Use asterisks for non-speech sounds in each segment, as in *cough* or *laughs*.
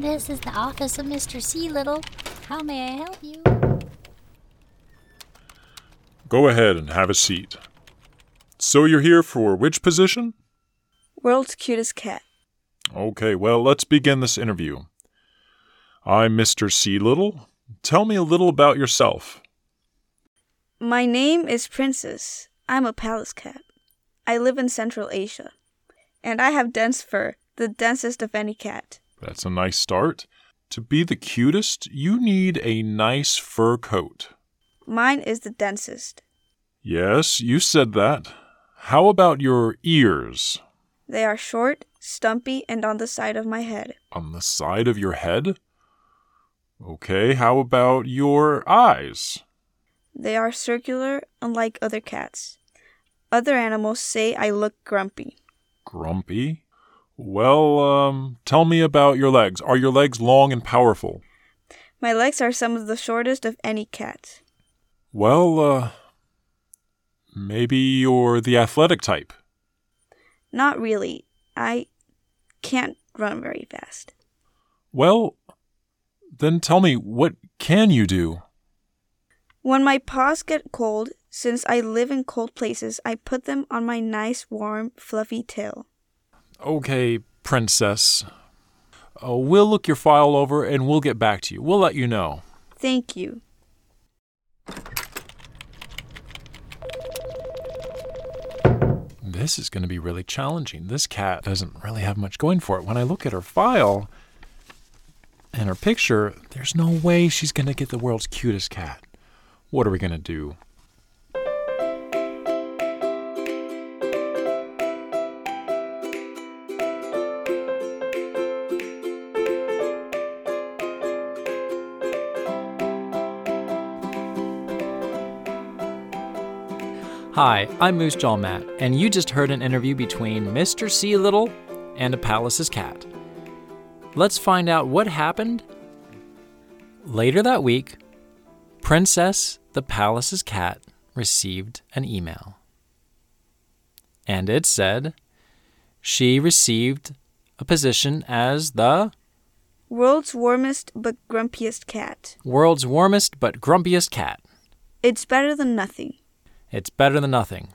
This is the office of Mr. C. Little. How may I help you? Go ahead and have a seat. So you're here for which position? World's cutest cat. Okay, well, let's begin this interview. I'm Mr. C. Little. Tell me a little about yourself. My name is Princess. I'm a Pallas cat. I live in Central Asia. And I have dense fur, the densest of any cat. That's a nice start. To be the cutest, you need a nice fur coat. Mine is the densest. Yes, you said that. How about your ears? They are short, stumpy, and on the side of my head. On the side of your head? Okay, how about your eyes? They are circular, unlike other cats. Other animals say I look grumpy. Grumpy? Well, um, tell me about your legs. Are your legs long and powerful? My legs are some of the shortest of any cat. Well, uh, maybe you're the athletic type. Not really. I can't run very fast. Well, then tell me, what can you do? When my paws get cold, since I live in cold places, I put them on my nice, warm, fluffy tail. Okay, princess. Uh, we'll look your file over and we'll get back to you. We'll let you know. Thank you. This is going to be really challenging. This cat doesn't really have much going for it. When I look at her file and her picture, there's no way she's going to get the world's cutest cat. What are we going to do? Hi, I'm Moose Jaw Matt, and you just heard an interview between Mr. C. Little and a Pallas's cat. Let's find out what happened. Later that week, Princess the Pallas's cat received an email. And it said she received a position as the World's warmest but grumpiest cat. world's warmest but grumpiest cat. It's better than nothing. It's better than nothing.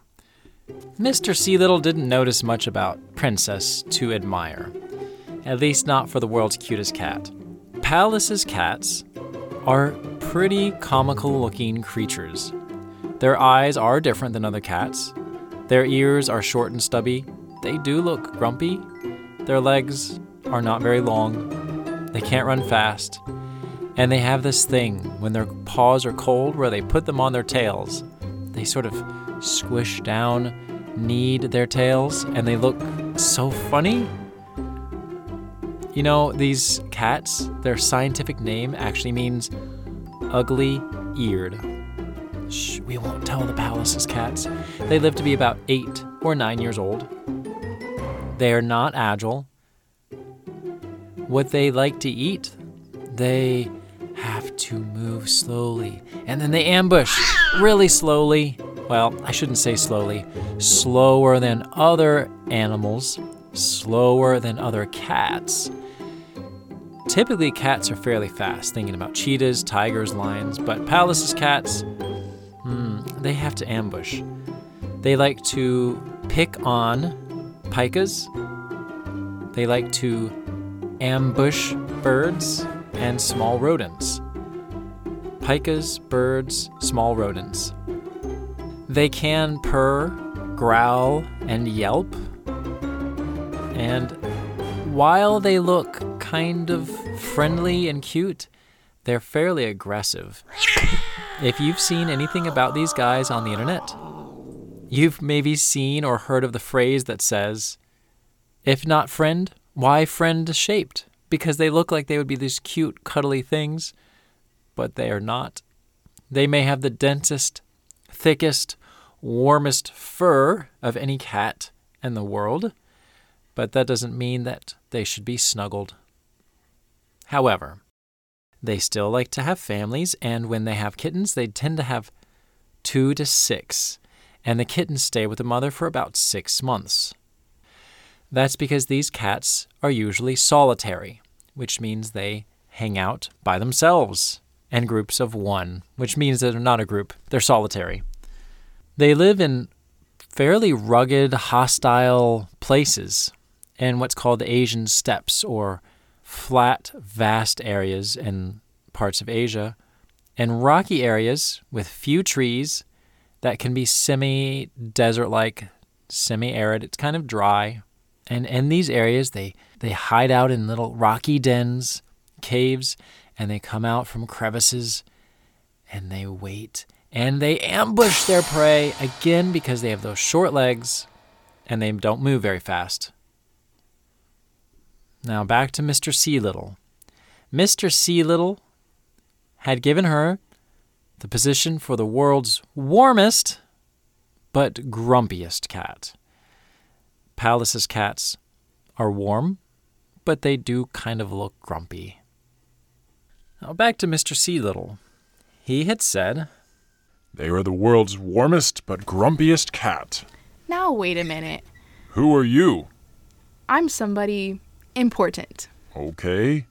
Mr. C. Little didn't notice much about Princess to admire, at least not for the world's cutest cat. Pallas's cats are pretty comical looking creatures. Their eyes are different than other cats. Their ears are short and stubby. They do look grumpy. Their legs are not very long. They can't run fast. And they have this thing when their paws are cold where they put them on their tails. They sort of squish down, knead their tails, and they look so funny. You know, these cats, their scientific name actually means ugly eared. Shh, we won't tell the Pallas's cats. They live to be about eight or nine years old. They are not agile. What they like to eat, they have to move slowly. And then they ambush really slowly. Well, I shouldn't say slowly. Slower than other animals, slower than other cats. Typically, cats are fairly fast, thinking about cheetahs, tigers, lions, but Pallas's cats, hmm, they have to ambush. They like to pick on pikas. They like to ambush birds and small rodents. Pikas, birds, small rodents. They can purr, growl, and yelp. And while they look kind of friendly and cute, they're fairly aggressive. If you've seen anything about these guys on the internet, you've maybe seen or heard of the phrase that says, if not friend, why friend shaped? Because they look like they would be these cute, cuddly things, but they are not. They may have the densest, thickest, warmest fur of any cat in the world, but that doesn't mean that they should be snuggled. However, they still like to have families, and when they have kittens, they tend to have two to six, and the kittens stay with the mother for about six months. That's because these cats are usually solitary, which means they hang out by themselves, and groups of one, which means that they're not a group, they're solitary. They live in fairly rugged, hostile places in what's called the Asian steppes, or flat, vast areas in parts of Asia, and rocky areas with few trees that can be semi desert like, semi arid. It's kind of dry. And in these areas, they, they hide out in little rocky dens, caves, and they come out from crevices and they wait and they ambush their prey again because they have those short legs and they don't move very fast. Now back to Mr. C. Little. Mr. C. Little had given her the position for the world's warmest but grumpiest cat. Pallas's cats are warm, but they do kind of look grumpy. Now back to Mr. C. Little. He had said, They are the world's warmest but grumpiest cat. Now, wait a minute. Who are you? I'm somebody important. Okay.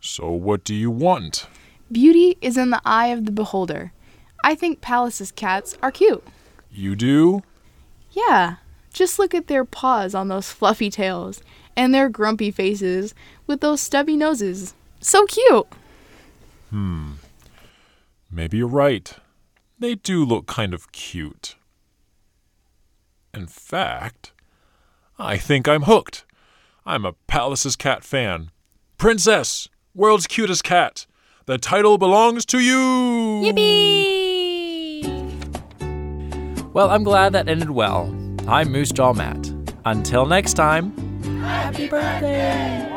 So what do you want? Beauty is in the eye of the beholder. I think Pallas's cats are cute. You do? Yeah, just look at their paws on those *laughs* fluffy tails and their grumpy faces with those stubby noses. So cute. Hmm. Maybe you're right. They do look kind of cute. In fact, I think I'm hooked. I'm a Pallas's Cat fan. Princess, world's cutest cat. The title belongs to you. Yippee! Well, I'm glad that ended well. I'm Moose Jaw Matt. Until next time, Happy birthday!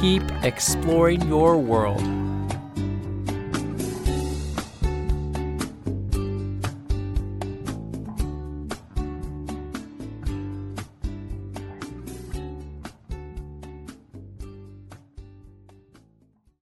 Keep exploring your world.